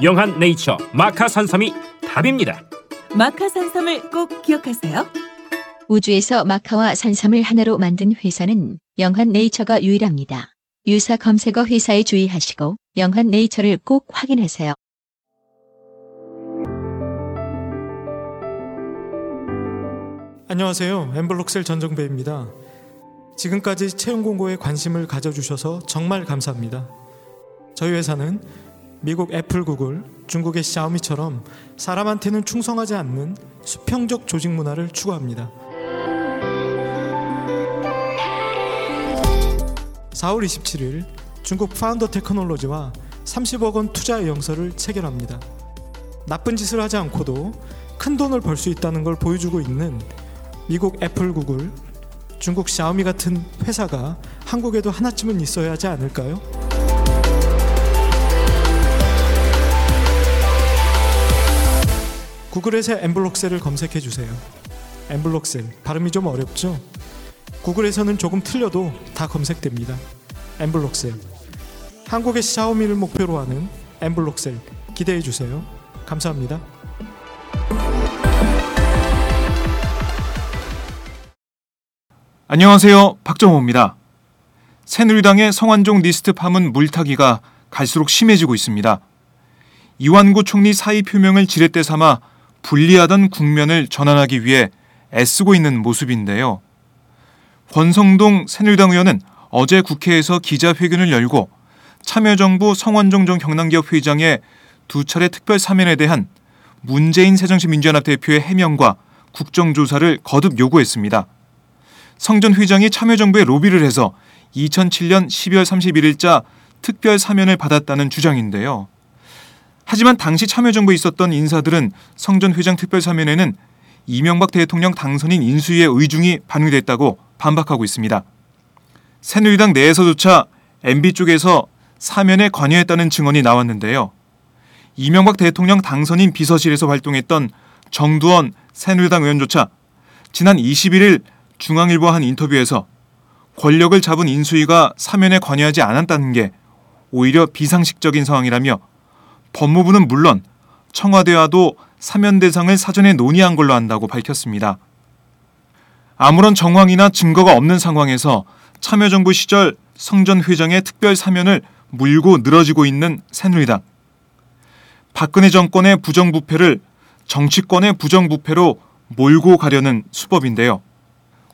영한 네이처 마카 산삼이 답입니다. 마카 산삼을 꼭 기억하세요. 우주에서 마카와 산삼을 하나로 만든 회사는 영한 네이처가 유일합니다. 유사 검색어 회사에 주의하시고 영한 네이처를 꼭 확인하세요. 안녕하세요. 엠블록셀 전정배입니다. 지금까지 채용 공고에 관심을 가져주셔서 정말 감사합니다. 저희 회사는 미국 애플, 구글, 중국의 샤오미처럼 사람한테는 충성하지 않는 수평적 조직 문화를 추구합니다. 4월 27일 중국 파운더 테크놀로지와 30억 원 투자의향서를 체결합니다. 나쁜 짓을 하지 않고도 큰 돈을 벌 수 있다는 걸 보여주고 있는 미국 애플, 구글, 중국 샤오미 같은 회사가 한국에도 하나쯤은 있어야 하지 않을까요? 구글에서 엠블록셀을 검색해 주세요. 엠블록셀 발음이 좀 어렵죠? 구글에서는 조금 틀려도 다 검색됩니다. 엠블록셀 한국의 샤오미를 목표로 하는 엠블록셀 기대해 주세요. 감사합니다. 안녕하세요 박정호입니다. 새누리당의 성완종 리스트 파문 물타기가 갈수록 심해지고 있습니다. 이완구 총리 사의 표명을 지렛대 삼아 불리하던 국면을 전환하기 위해 애쓰고 있는 모습인데요. 권성동 새누리당 의원은 어제 국회에서 기자회견을 열고 참여정부 성완종 전 경남기업 회장의 두 차례 특별 사면에 대한 문재인 새정치민주연합 대표의 해명과 국정조사를 거듭 요구했습니다. 성 전 회장이 참여정부에 로비를 해서 2007년 12월 31일자 특별 사면을 받았다는 주장인데요. 하지만 당시 참여정부에 있었던 인사들은 성전 회장 특별 사면에는 이명박 대통령 당선인 인수위의 의중이 반영됐다고 반박하고 있습니다. 새누리당 내에서조차 MB 쪽에서 사면에 관여했다는 증언이 나왔는데요. 이명박 대통령 당선인 비서실에서 활동했던 정두원 새누리당 의원조차 지난 21일 중앙일보와 한 인터뷰에서 권력을 잡은 인수위가 사면에 관여하지 않았다는 게 오히려 비상식적인 상황이라며 법무부는 물론 청와대와도 사면 대상을 사전에 논의한 걸로 안다고 밝혔습니다. 아무런 정황이나 증거가 없는 상황에서 참여정부 시절 성전 회장의 특별 사면을 물고 늘어지고 있는 새누리당. 박근혜 정권의 부정부패를 정치권의 부정부패로 몰고 가려는 수법인데요.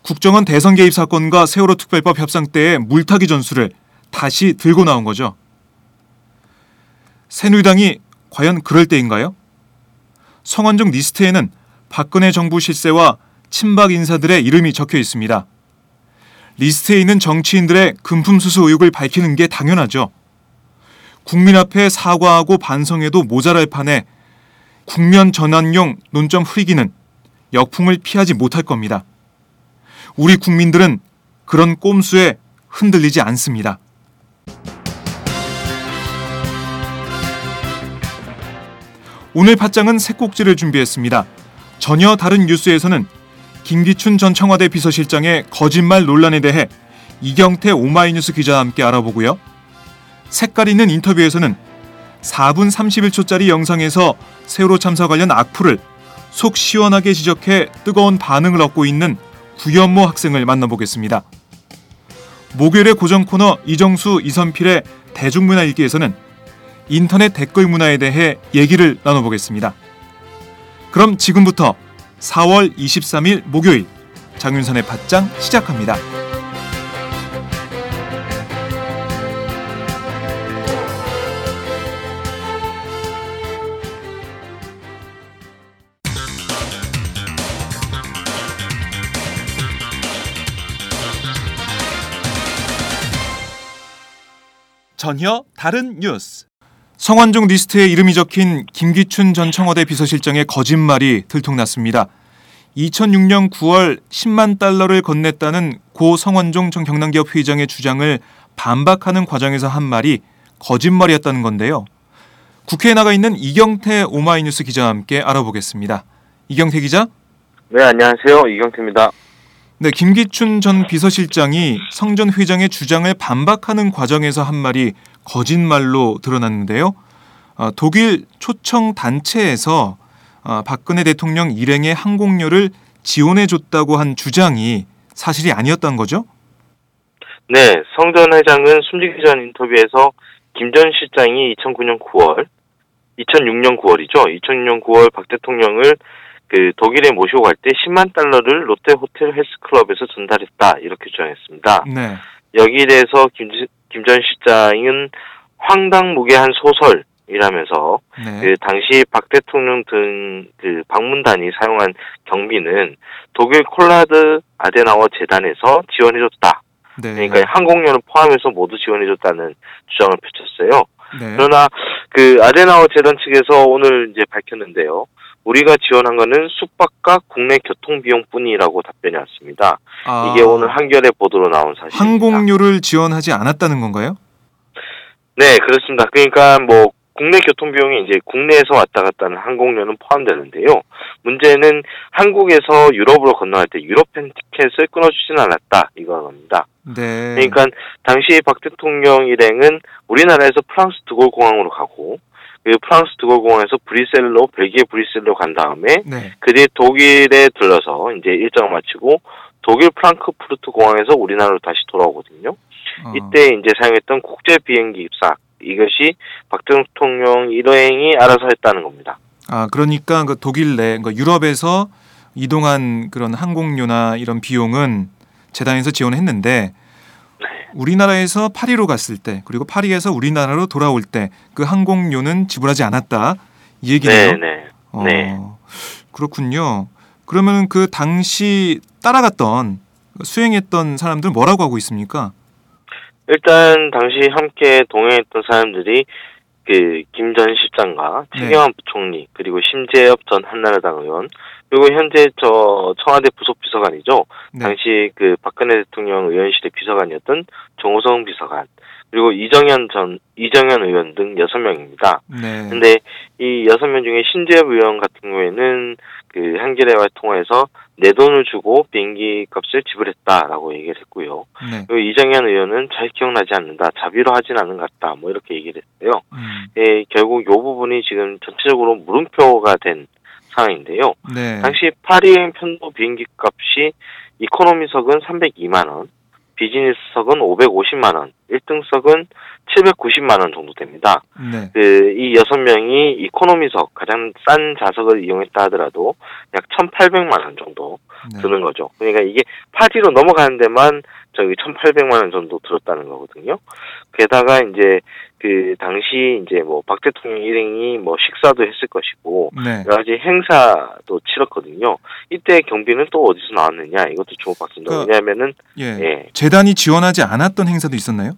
국정원 대선 개입 사건과 세월호 특별법 협상 때의 물타기 전술을 다시 들고 나온 거죠. 새누리당이 과연 그럴 때인가요? 성완종 리스트에는 박근혜 정부 실세와 친박 인사들의 이름이 적혀 있습니다. 리스트에 있는 정치인들의 금품 수수 의혹을 밝히는 게 당연하죠. 국민 앞에 사과하고 반성해도 모자랄 판에 국면 전환용 논점 흐리기는 역풍을 피하지 못할 겁니다. 우리 국민들은 그런 꼼수에 흔들리지 않습니다. 오늘 팟장은 새 꼭지를 준비했습니다. 전혀 다른 뉴스에서는 김기춘 전 청와대 비서실장의 거짓말 논란에 대해 이경태 오마이뉴스 기자와 함께 알아보고요. 색깔 있는 인터뷰에서는 4분 31초짜리 영상에서 세월호 참사 관련 악플을 속 시원하게 지적해 뜨거운 반응을 얻고 있는 구현모 학생을 만나보겠습니다. 목요일의 고정 코너 이정수 이선필의 대중문화 읽기에서는 인터넷 댓글 문화에 대해 얘기를 나눠보겠습니다. 그럼 지금부터 4월 23일 목요일 장윤선의 팟짱 시작합니다. 전혀 다른 뉴스. 성완종 리스트에 이름이 적힌 김기춘 전 청와대 비서실장의 거짓말이 들통났습니다. 2006년 9월 10만 달러를 건넸다는 고 성완종 전 경남기업 회장의 주장을 반박하는 과정에서 한 말이 거짓말이었다는 건데요. 국회에 나가 있는 이경태 오마이뉴스 기자와 함께 알아보겠습니다. 이경태 기자. 네, 안녕하세요. 이경태입니다. 네, 김기춘 전 비서실장이 성전 회장의 주장을 반박하는 과정에서 한 말이 거짓말로 드러났는데요. 어, 독일 초청 단체에서 어, 박근혜 대통령 일행의 항공료를 지원해줬다고 한 주장이 사실이 아니었던 거죠? 네, 성 전 회장은 숨지기 전 인터뷰에서 김 전 실장이 2009년 9월, 2006년 9월이죠. 2006년 9월 박 대통령을 그 독일에 모시고 갈 때 10만 달러를 롯데 호텔 헬스클럽에서 전달했다 이렇게 주장했습니다. 네. 여기에 대해서 김 전 실장은 황당무계한 소설이라면서 네. 그 당시 박 대통령 등 그 방문단이 사용한 경비는 독일 콜라드 아데나워 재단에서 지원해줬다. 네. 그러니까 항공료를 포함해서 모두 지원해줬다는 주장을 펼쳤어요. 네. 그러나 그 아데나워 재단 측에서 오늘 이제 밝혔는데요. 우리가 지원한 거는 숙박과 국내 교통 비용뿐이라고 답변이 왔습니다. 아, 이게 오늘 한겨레 보도로 나온 사실입니다. 항공료를 지원하지 않았다는 건가요? 네, 그렇습니다. 그러니까 뭐 국내 교통 비용이 이제 국내에서 왔다 갔다 하는 항공료는 포함되는데요. 문제는 한국에서 유럽으로 건너갈 때 유럽행 티켓을 끊어주지는 않았다 이거입니다. 네. 그러니까 당시 박 대통령 일행은 우리나라에서 프랑스 드골 공항으로 가고 그 프랑스 드골 공항에서 브뤼셀로 벨기에 브뤼셀로 간 다음에 네. 그 뒤에 독일에 들러서 이제 일정을 마치고 독일 프랑크푸르트 공항에서 우리나라로 다시 돌아오거든요. 어, 이때 이제 사용했던 국제 비행기 입사 이것이 박 대통령 일행이 알아서 했다는 겁니다. 아 그러니까 그 독일 내 그러니까 유럽에서 이동한 그런 항공료나 이런 비용은 재단에서 지원했는데 네. 우리나라에서 파리로 갔을 때 그리고 파리에서 우리나라로 돌아올 때 그 항공료는 지불하지 않았다 이 얘기네요. 네, 네. 어, 네. 그렇군요. 그러면 그 당시 따라갔던 수행했던 사람들 뭐라고 하고 있습니까? 일단 당시 함께 동행했던 사람들이 그 김 전 실장과 네. 최경환 부총리 그리고 심재엽 전 한나라당 의원 그리고 현재 저 청와대 부속 비서관이죠. 네. 당시 그 박근혜 대통령 의원실의 비서관이었던 정호성 비서관 그리고 이정현 전 이정현 의원 등 여섯 명입니다. 네. 근데 이 여섯 명 중에 신재엽 의원 같은 경우에는 그 한겨레와 통화해서 내 돈을 주고 비행기 값을 지불했다라고 얘기를 했고요. 네. 그리고 이정현 의원은 잘 기억나지 않는다. 자비로 하진 않는 것 같다. 뭐 이렇게 얘기를 했어요. 음, 예, 결국 이 부분이 지금 전체적으로 물음표가 된 상황인데요. 네. 당시 파리행 편도 비행기 값이 이코노미석은 302만 원, 비즈니스석은 550만 원, 1등석은 790만 원 정도 됩니다. 네. 그이 여섯 명이 이코노미석 가장 싼 좌석을 이용했다 하더라도 약 1,800만 원 정도 네. 드는 거죠. 그러니까 이게 파리로 넘어가는 데만 저기 1,800만 원 정도 들었다는 거거든요. 게다가 이제 그 당시 이제 뭐 박 대통령 일행이 뭐 식사도 했을 것이고 네. 여러 가지 행사도 치렀거든요. 이때 경비는 또 어디서 나왔느냐 이것도 주목받습니다. 그- 왜냐하면은 예. 예. 재단이 지원하지 않았던 행사도 있었나요?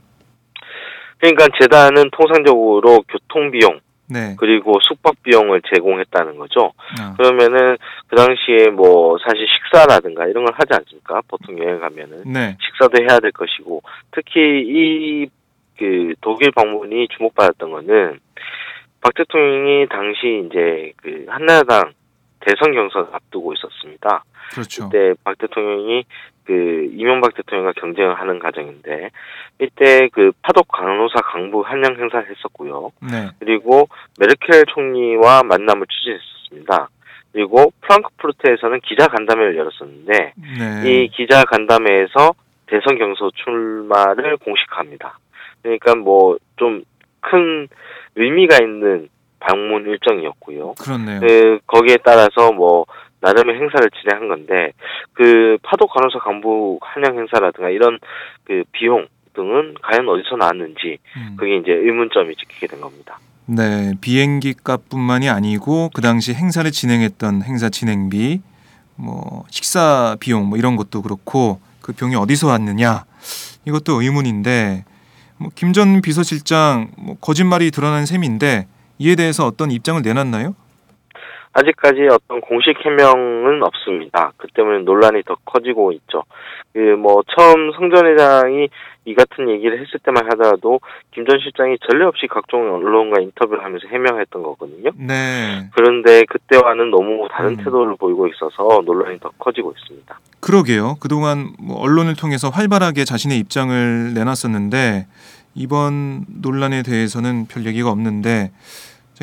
그러니까 재단은 통상적으로 교통 비용 네. 그리고 숙박 비용을 제공했다는 거죠. 아, 그러면은 그 당시에 뭐 사실 식사라든가 이런 걸 하지 않습니까? 보통 여행 가면은 네. 식사도 해야 될 것이고 특히 이 그 독일 방문이 주목받았던 거는 박 대통령이 당시 이제 그 한나라당 대선 경선 앞두고 있었습니다. 그렇죠. 그때 박 대통령이 그 이명박 대통령과 경쟁을 하는 과정인데 이때 그 파독 간호사 강부 한양 행사를 했었고요. 네. 그리고 메르켈 총리와 만남을 추진했었습니다. 그리고 프랑크푸르트에서는 기자 간담회를 열었었는데 네. 이 기자 간담회에서 대선 경선 출마를 공식합니다. 그러니까 뭐 좀 큰 의미가 있는 방문 일정이었고요. 그렇네요. 그 거기에 따라서 뭐 나름의 행사를 진행한 건데 그 파도 간호사 간부 한양 행사라든가 이런 그 비용 등은 과연 어디서 나왔는지 음. 그게 이제 의문점이 찍히게 된 겁니다. 네, 비행기 값뿐만이 아니고 그 당시 행사를 진행했던 행사 진행비, 뭐 식사 비용 뭐 이런 것도 그렇고 그 비용이 어디서 왔느냐 이것도 의문인데 뭐 김 전 비서실장 뭐 거짓말이 드러난 셈인데 이에 대해서 어떤 입장을 내놨나요? 아직까지 어떤 공식 해명은 없습니다. 그 때문에 논란이 더 커지고 있죠. 그 뭐 처음 성전 회장이 이 같은 얘기를 했을 때만 하더라도 김 전 실장이 전례 없이 각종 언론과 인터뷰를 하면서 해명했던 거거든요. 네, 그런데 그때와는 너무 다른 음. 태도를 보이고 있어서 논란이 더 커지고 있습니다. 그러게요. 그동안 뭐 언론을 통해서 활발하게 자신의 입장을 내놨었는데 이번 논란에 대해서는 별 얘기가 없는데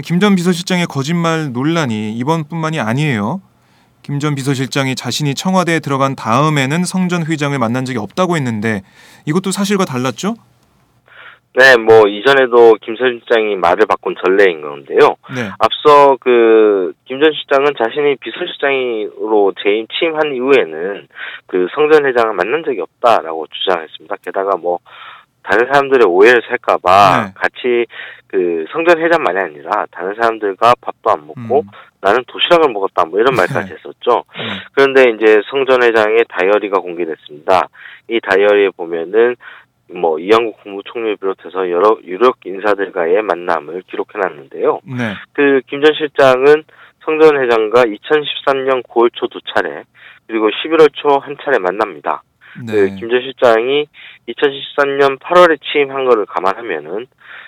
김 전 비서실장의 거짓말 논란이 이번뿐만이 아니에요. 김 전 비서실장이 자신이 청와대에 들어간 다음에는 성 전 회장을 만난 적이 없다고 했는데 이것도 사실과 달랐죠? 네, 뭐 이전에도 김 실장이 말을 바꾼 전례인 건데요. 네. 앞서 그 김 전 실장은 자신이 비서실장으로 재임 취임한 이후에는 그 성전 회장을 만난 적이 없다라고 주장했습니다. 게다가 뭐 다른 사람들의 오해를 살까봐 네. 같이 그 성전 회장만이 아니라 다른 사람들과 밥도 안 먹고 음. 나는 도시락을 먹었다 뭐 이런 말까지 네. 했었죠. 네. 그런데 이제 성전 회장의 다이어리가 공개됐습니다. 이 다이어리에 보면은 뭐 이양국 국무총리를 비롯해서 여러 유력 인사들과의 만남을 기록해놨는데요. 네. 그김 전 실장은 성전 회장과 2013년 9월 초 두 차례 그리고 11월 초 한 차례 만납니다. 네. 그 김전 실장이 2013년 8월에 취임한 거를 감안하면은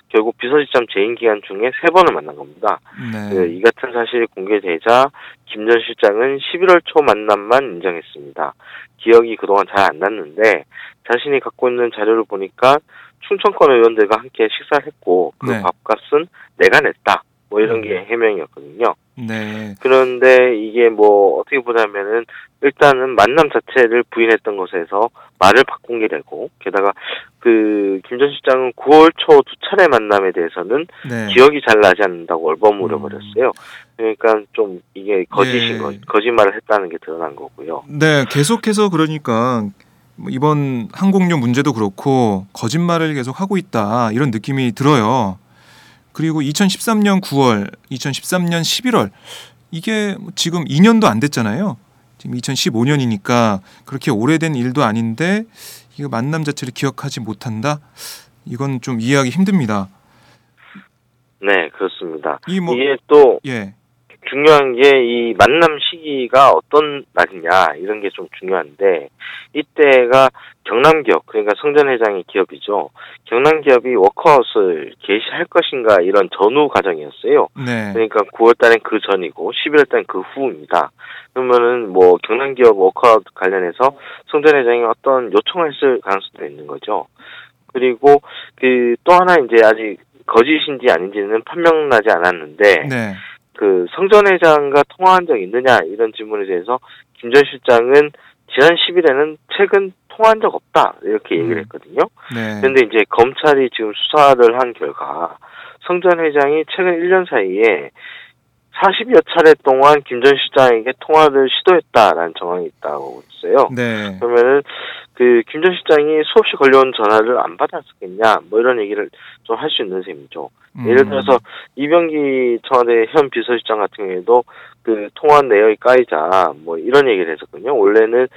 결국 비서실장 재임 기간 중에 세 번을 만난 겁니다. 네. 그이 같은 사실이 공개되자 김 전 실장은 11월 초 만남만 인정했습니다. 기억이 그동안 잘 안 났는데 자신이 갖고 있는 자료를 보니까 충청권 의원들과 함께 식사를 했고 그 네. 밥값은 내가 냈다. 뭐 이런 게 해명이었거든요. 네. 그런데 이게 뭐 어떻게 보자면은 일단은 만남 자체를 부인했던 것에서 말을 바꾼 게 되고 게다가 그 김 전 실장은 9월 초 두 차례 만남에 대해서는 네. 기억이 잘 나지 않는다고 얼버무려 음. 버렸어요. 그러니까 좀 이게 거짓인 예. 거 거짓말을 했다는 게 드러난 거고요. 네, 계속해서 그러니까 뭐 이번 항공료 문제도 그렇고 거짓말을 계속 하고 있다 이런 느낌이 들어요. 그리고 2013년 9월, 2013년 11월 이게 뭐 지금 2년도 안 됐잖아요. 지금 2015년이니까 그렇게 오래된 일도 아닌데 이거 만남 자체를 기억하지 못한다. 이건 좀 이해하기 힘듭니다. 네, 그렇습니다. 이 뭐 이게 또 예. 중요한 게 이 만남 시기가 어떤 날이냐 이런 게 좀 중요한데 이때가 경남 기업 그러니까 성전 회장의 기업이죠. 경남 기업이 워크아웃을 개시할 것인가 이런 전후 과정이었어요. 네. 그러니까 9월 달엔 그 전이고 11월 달엔 그 후입니다. 그러면은 뭐 경남 기업 워크아웃 관련해서 성전 회장이 어떤 요청을 했을 가능성도 있는 거죠. 그리고 그 또 하나 이제 아직 거짓인지 아닌지는 판명나지 않았는데 네. 그 성전 회장과 통화한 적 있느냐 이런 질문에 대해서 김 전 실장은 지난 10일에는 최근 통화한 적 없다 이렇게 얘기를 음. 했거든요. 네. 그런데 이제 검찰이 지금 수사를 한 결과 성전 회장이 최근 1년 사이에 40여 차례 동안 김 전 실장에게 통화를 시도했다라는 정황이 있다고 있어요. 네. 그러면은 그 김 전 실장이 수없이 걸려온 전화를 안 받았었겠냐 뭐 이런 얘기를 좀 할 수 있는 셈이죠. 예를 음. 들어서 이병기 청와대 현 비서실장 같은 경우에도 그 통화 내역이 까이자 뭐 이런 얘기를 했었거든요. 원래는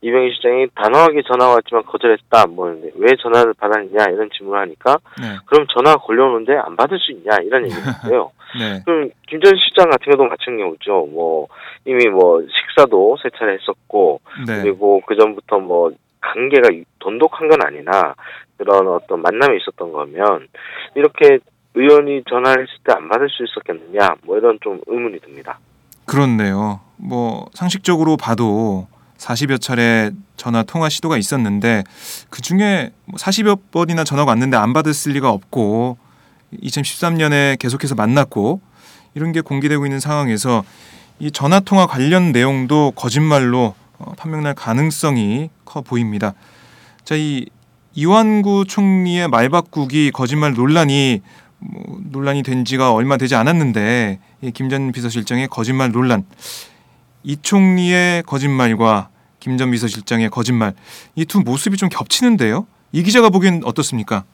이병기 실장이 단호하게 전화가 왔지만 거절했다. 뭐왜 전화를 받았냐 이런 질문을 하니까 네. 그럼 전화가 걸려오는데 안 받을 수 있냐 이런 얘기를 했어요. 네. 그럼 김전 실장 같은 경우도 마찬가지죠. 뭐 이미 뭐 식사도 세 차례 했었고 네. 그리고 그 전부터 뭐 관계가 돈독한 건 아니나 그런 어떤 만남이 있었던 거면 이렇게 의원이 전화를 했을 때 안 받을 수 있었겠느냐 뭐 이런 좀 의문이 듭니다. 그렇네요. 뭐 상식적으로 봐도 40여 차례 전화 통화 시도가 있었는데 그 중에 뭐 40여 번이나 전화가 왔는데 안 받았을 리가 없고 2013년에 계속해서 만났고 이런 게 공개되고 있는 상황에서 이 전화 통화 관련 내용도 거짓말로 어, 판명날 가능성이 커 보입니다. 자, 이 이완구 총리의 말 바꾸기 거짓말 논란이 뭐 논란이 된 지가 얼마 되지 않았는데 김 전 비서실장의 거짓말 논란 이 총리의 거짓말과 김 전 비서실장의 거짓말 이 두 모습이 좀 겹치는데요. 이 기자가 보기엔 어떻습니까?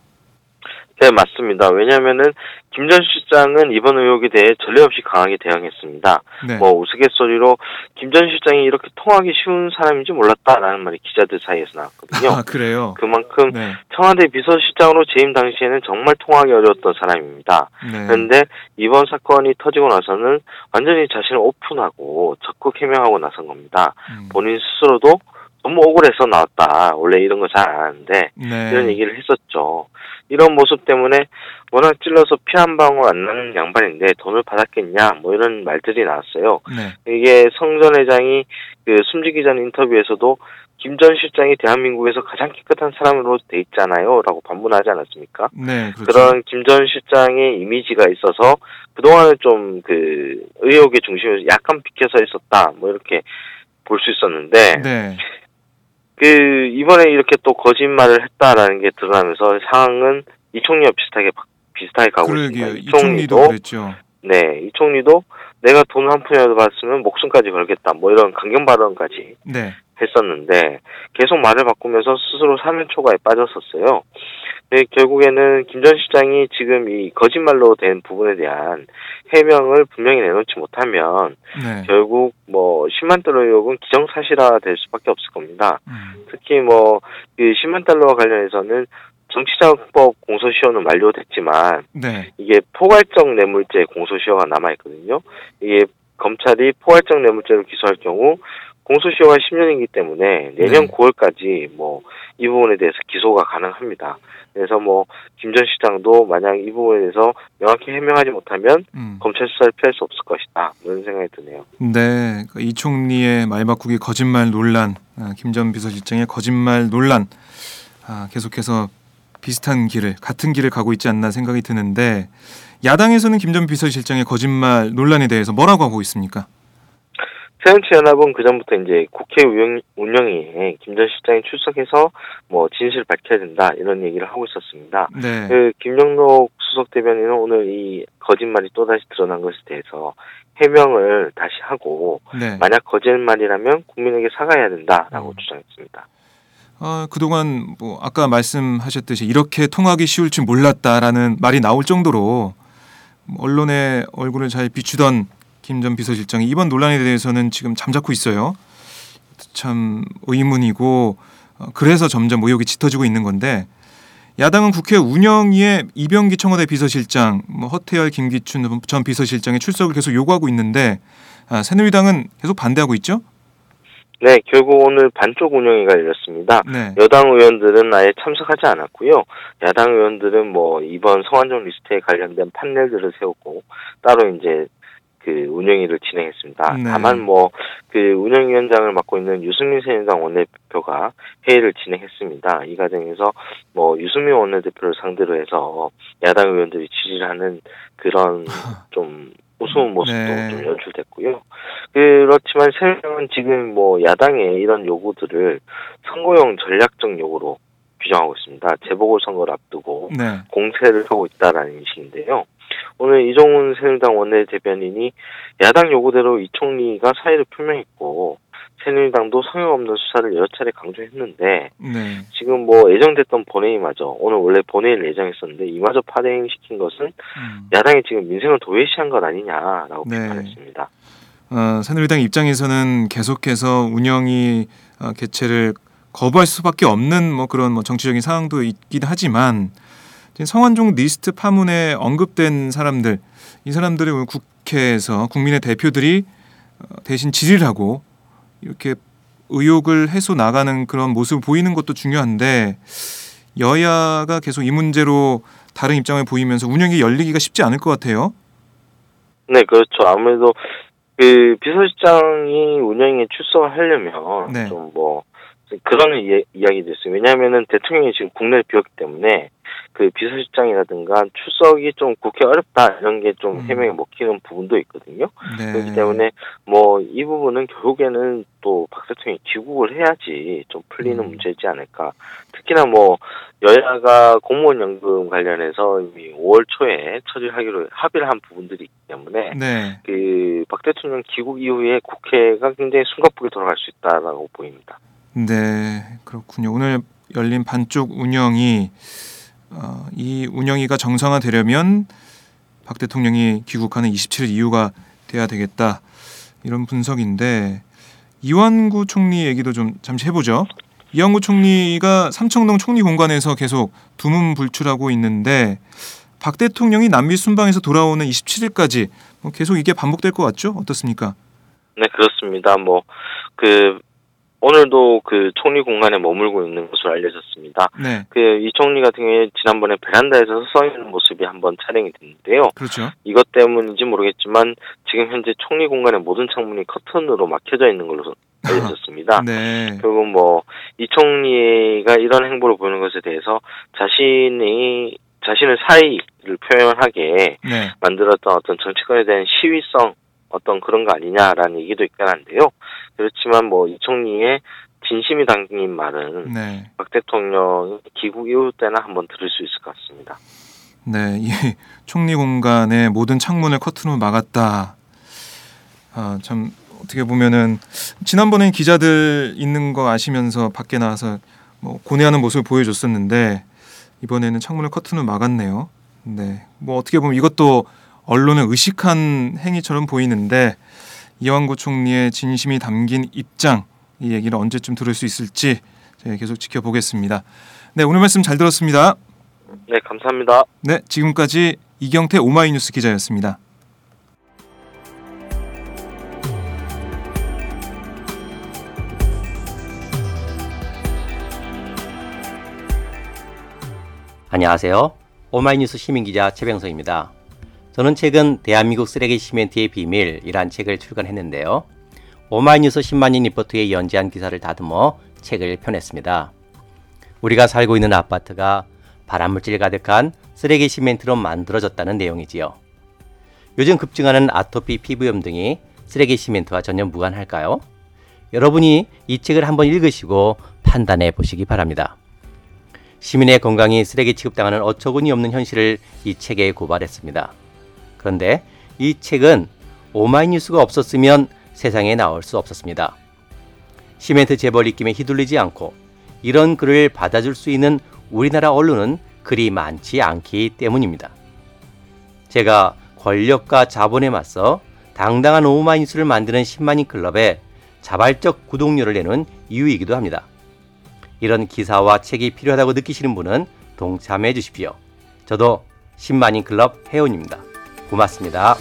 네, 맞습니다. 왜냐하면은 김전 실장은 이번 의혹에 대해 전례 없이 강하게 대응했습니다. 네. 뭐 우스갯소리로 김 전 실장이 이렇게 통하기 쉬운 사람인지 몰랐다라는 말이 기자들 사이에서 나왔거든요. 아 그래요. 그만큼 네. 청와대 비서실장으로 재임 당시에는 정말 통하기 어려웠던 사람입니다. 네. 그런데 이번 사건이 터지고 나서는 완전히 자신을 오픈하고 적극 해명하고 나선 겁니다. 음. 본인 스스로도 너무 억울해서 나왔다. 원래 이런 거잘안 하는데 네. 이런 얘기를 했었죠. 이런 모습 때문에 워낙 찔러서 피 한 방울 안 나는 양반인데 돈을 받았겠냐 뭐 이런 말들이 나왔어요. 네. 이게 성 전 회장이 그 숨지기 전 인터뷰에서도 김 전 실장이 대한민국에서 가장 깨끗한 사람으로 돼 있잖아요라고 반문하지 않았습니까? 네. 그렇죠. 그런 김 전 실장의 이미지가 있어서 그동안은 좀그 의혹의 중심에서 약간 비켜서 있었다 뭐 이렇게 볼 수 있었는데 네. 그 이번에 이렇게 또 거짓말을 했다라는 게 드러나면서 상황은 이 총리와 비슷하게 바- 비슷하게 가고 그러게요. 있습니다. 이 총리도 그랬죠. 네, 이 총리도 내가 돈 한 푼이라도 받았으면 목숨까지 걸겠다. 뭐 이런 강경 발언까지 네. 했었는데 계속 말을 바꾸면서 스스로 사면 초과에 빠졌었어요. 네, 결국에는 김 전 시장이 지금 이 거짓말로 된 부분에 대한 해명을 분명히 내놓지 못하면 네. 결국 뭐 10만 달러 의혹은 기정사실화 될 수밖에 없을 겁니다. 음. 특히 뭐 그 10만 달러와 관련해서는 정치자금법 공소시효는 만료됐지만 네. 이게 포괄적 뇌물죄 공소시효가 남아 있거든요. 이게 검찰이 포괄적 뇌물죄로 기소할 경우 공소시효가 10년이기 때문에 내년 네. 9월까지 뭐 이 부분에 대해서 기소가 가능합니다. 그래서 뭐 김 전 시장도 만약 이 부분에 대해서 명확히 해명하지 못하면 음. 검찰 수사를 피할 수 없을 것이다. 이런 생각이 드네요. 네, 그이 총리의 말 바꾸기 거짓말 논란, 김 전 비서실장의 거짓말 논란, 아, 계속해서 비슷한 길을 같은 길을 가고 있지 않나 생각이 드는데 야당에서는 김 전 비서실장의 거짓말 논란에 대해서 뭐라고 하고 있습니까? 새정치연합은 그전부터 이제 국회 운영, 운영위에 김 전 실장이 출석해서 뭐 진실을 밝혀야 된다 이런 얘기를 하고 있었습니다. 네, 그 김영록 수석 대변인은 오늘 이 거짓말이 또다시 드러난 것에 대해서 해명을 다시 하고 네. 만약 거짓말이라면 국민에게 사과해야 된다라고 음. 주장했습니다. 어, 그동안 뭐 아까 말씀하셨듯이 이렇게 통하기 쉬울 줄 몰랐다라는 말이 나올 정도로 언론의 얼굴을 잘 비추던 김 전 비서실장이 이번 논란에 대해서는 지금 잠자코 있어요. 참 의문이고 어, 그래서 점점 의혹이 짙어지고 있는 건데 야당은 국회 운영위에 이병기 청와대 비서실장, 뭐 허태열, 김기춘 전 비서실장의 출석을 계속 요구하고 있는데 아, 새누리당은 계속 반대하고 있죠? 네, 결국 오늘 반쪽 운영위가 열렸습니다. 네. 여당 의원들은 아예 참석하지 않았고요. 야당 의원들은 뭐 이번 성완종 리스트에 관련된 판넬들을 세우고 따로 이제 그 운영위를 진행했습니다. 네. 다만 뭐 그 운영위원장을 맡고 있는 유승민 새누리당 원내대표가 회의를 진행했습니다. 이 과정에서 뭐 유승민 원내대표를 상대로 해서 야당 의원들이 질의를 하는 그런 좀 우스운 모습도 네. 좀 연출됐고요. 그렇지만 새누리당은 지금 뭐 야당의 이런 요구들을 선거용 전략적 요구로 규정하고 있습니다. 재보궐 선거를 앞두고 네. 공세를 하고 있다라는 인식인데요. 오늘 이종훈 새누리당 원내대변인이 야당 요구대로 이 총리가 사의를 표명했고 새누리당도 성역 없는 수사를 여러 차례 강조했는데 네. 지금 뭐 예정됐던 본회의마저 오늘 원래 본회의를 예정했었는데 이마저 파행시킨 것은 음. 야당이 지금 민생을 도외시한 것 아니냐라고 네. 비판했습니다. 어, 새누리당 입장에서는 계속해서 운영이 어, 개최를 거부할 수밖에 없는 뭐 그런 뭐 정치적인 상황도 있긴 하지만 성완종 리스트 파문에 언급된 사람들 이 사람들이 오늘 국회에서 국민의 대표들이 어, 대신 질의를 하고 이렇게 의혹을 해소 나가는 그런 모습을 보이는 것도 중요한데 여야가 계속 이 문제로 다른 입장을 보이면서 운영이 열리기가 쉽지 않을 것 같아요. 네, 그렇죠. 아무래도 그 비서실장이 운영에 출석을 하려면 네. 좀뭐 그런 이, 이야기도 있어요. 왜냐하면은 대통령이 지금 국내를 비웠기 때문에 그 비서실장이라든가 출석이 좀 국회 어렵다 이런 게좀 음. 해명이 먹히는 부분도 있거든요. 네. 그렇기 때문에 뭐 이 부분은 결국에는 또 박 대통령이 귀국을 해야지 좀 풀리는 음. 문제이지 않을까. 특히나 뭐 여야가 공무원 연금 관련해서 이미 5월 초에 처리하기로 합의를 한 부분들이 있기 때문에 네. 그박 대통령 귀국 이후에 국회가 굉장히 숨가쁘게 돌아갈 수 있다라고 보입니다. 네, 그렇군요. 오늘 열린 반쪽 운영이 어, 이 운영위가 정상화되려면 박 대통령이 귀국하는 27일 이후가 돼야 되겠다 이런 분석인데 이완구 총리 얘기도 좀 잠시 해보죠. 이완구 총리가 삼청동 총리 공간에서 계속 두문불출하고 있는데 박 대통령이 남미 순방에서 돌아오는 27일까지 뭐 계속 이게 반복될 것 같죠? 어떻습니까? 네, 그렇습니다. 뭐, 그, 오늘도 그 총리 공간에 머물고 있는 것으로 알려졌습니다. 네, 그, 이 총리 같은 경우에 지난번에 베란다에서 서서 있는 모습이 한번 촬영이 됐는데요. 그렇죠. 이것 때문인지 모르겠지만, 지금 현재 총리 공간의 모든 창문이 커튼으로 막혀져 있는 걸로 알려졌습니다. 네, 결국 뭐, 이 총리가 이런 행보를 보이는 것에 대해서 자신이, 자신의 사의를 표현하게 네, 만들었던 어떤 정치권에 대한 시위성 어떤 그런 거 아니냐라는 얘기도 있긴 한데요. 그렇지만 뭐 이 총리의 진심이 담긴 말은 네. 박 대통령 귀국 이후 때나 한번 들을 수 있을 것 같습니다. 네, 이 총리 공간의 모든 창문을 커튼으로 막았다. 아, 참 어떻게 보면은 지난번엔 기자들 있는 거 아시면서 밖에 나와서 뭐 고뇌하는 모습을 보여줬었는데 이번에는 창문을 커튼으로 막았네요. 네, 뭐 어떻게 보면 이것도 언론을 의식한 행위처럼 보이는데 이완구 총리의 진심이 담긴 입장 이 얘기를 언제쯤 들을 수 있을지 계속 지켜보겠습니다. 네, 오늘 말씀 잘 들었습니다. 네, 감사합니다. 네, 지금까지 이경태 오마이뉴스 기자였습니다. 안녕하세요. 오마이뉴스 시민기자 최병석입니다. 저는 최근 대한민국 쓰레기 시멘트의 비밀이란 책을 출간했는데요. 오마이뉴스 10만인 리포트의 연재한 기사를 다듬어 책을 펴냈습니다. 우리가 살고 있는 아파트가 발암물질 가득한 쓰레기 시멘트로 만들어졌다는 내용이지요. 요즘 급증하는 아토피 피부염 등이 쓰레기 시멘트와 전혀 무관할까요? 여러분이 이 책을 한번 읽으시고 판단해 보시기 바랍니다. 시민의 건강이 쓰레기 취급당하는 어처구니 없는 현실을 이 책에 고발했습니다. 그런데 이 책은 오마이뉴스가 없었으면 세상에 나올 수 없었습니다. 시멘트 재벌 입김에 휘둘리지 않고 이런 글을 받아줄 수 있는 우리나라 언론은 그리 많지 않기 때문입니다. 제가 권력과 자본에 맞서 당당한 오마이뉴스를 만드는 10만인 클럽에 자발적 구독료를 내는 이유이기도 합니다. 이런 기사와 책이 필요하다고 느끼시는 분은 동참해 주십시오. 저도 10만인 클럽 회원입니다. 고맙습니다.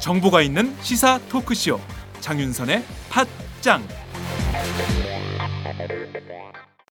정보가 있는 시사 토크쇼 장윤선의 팟짱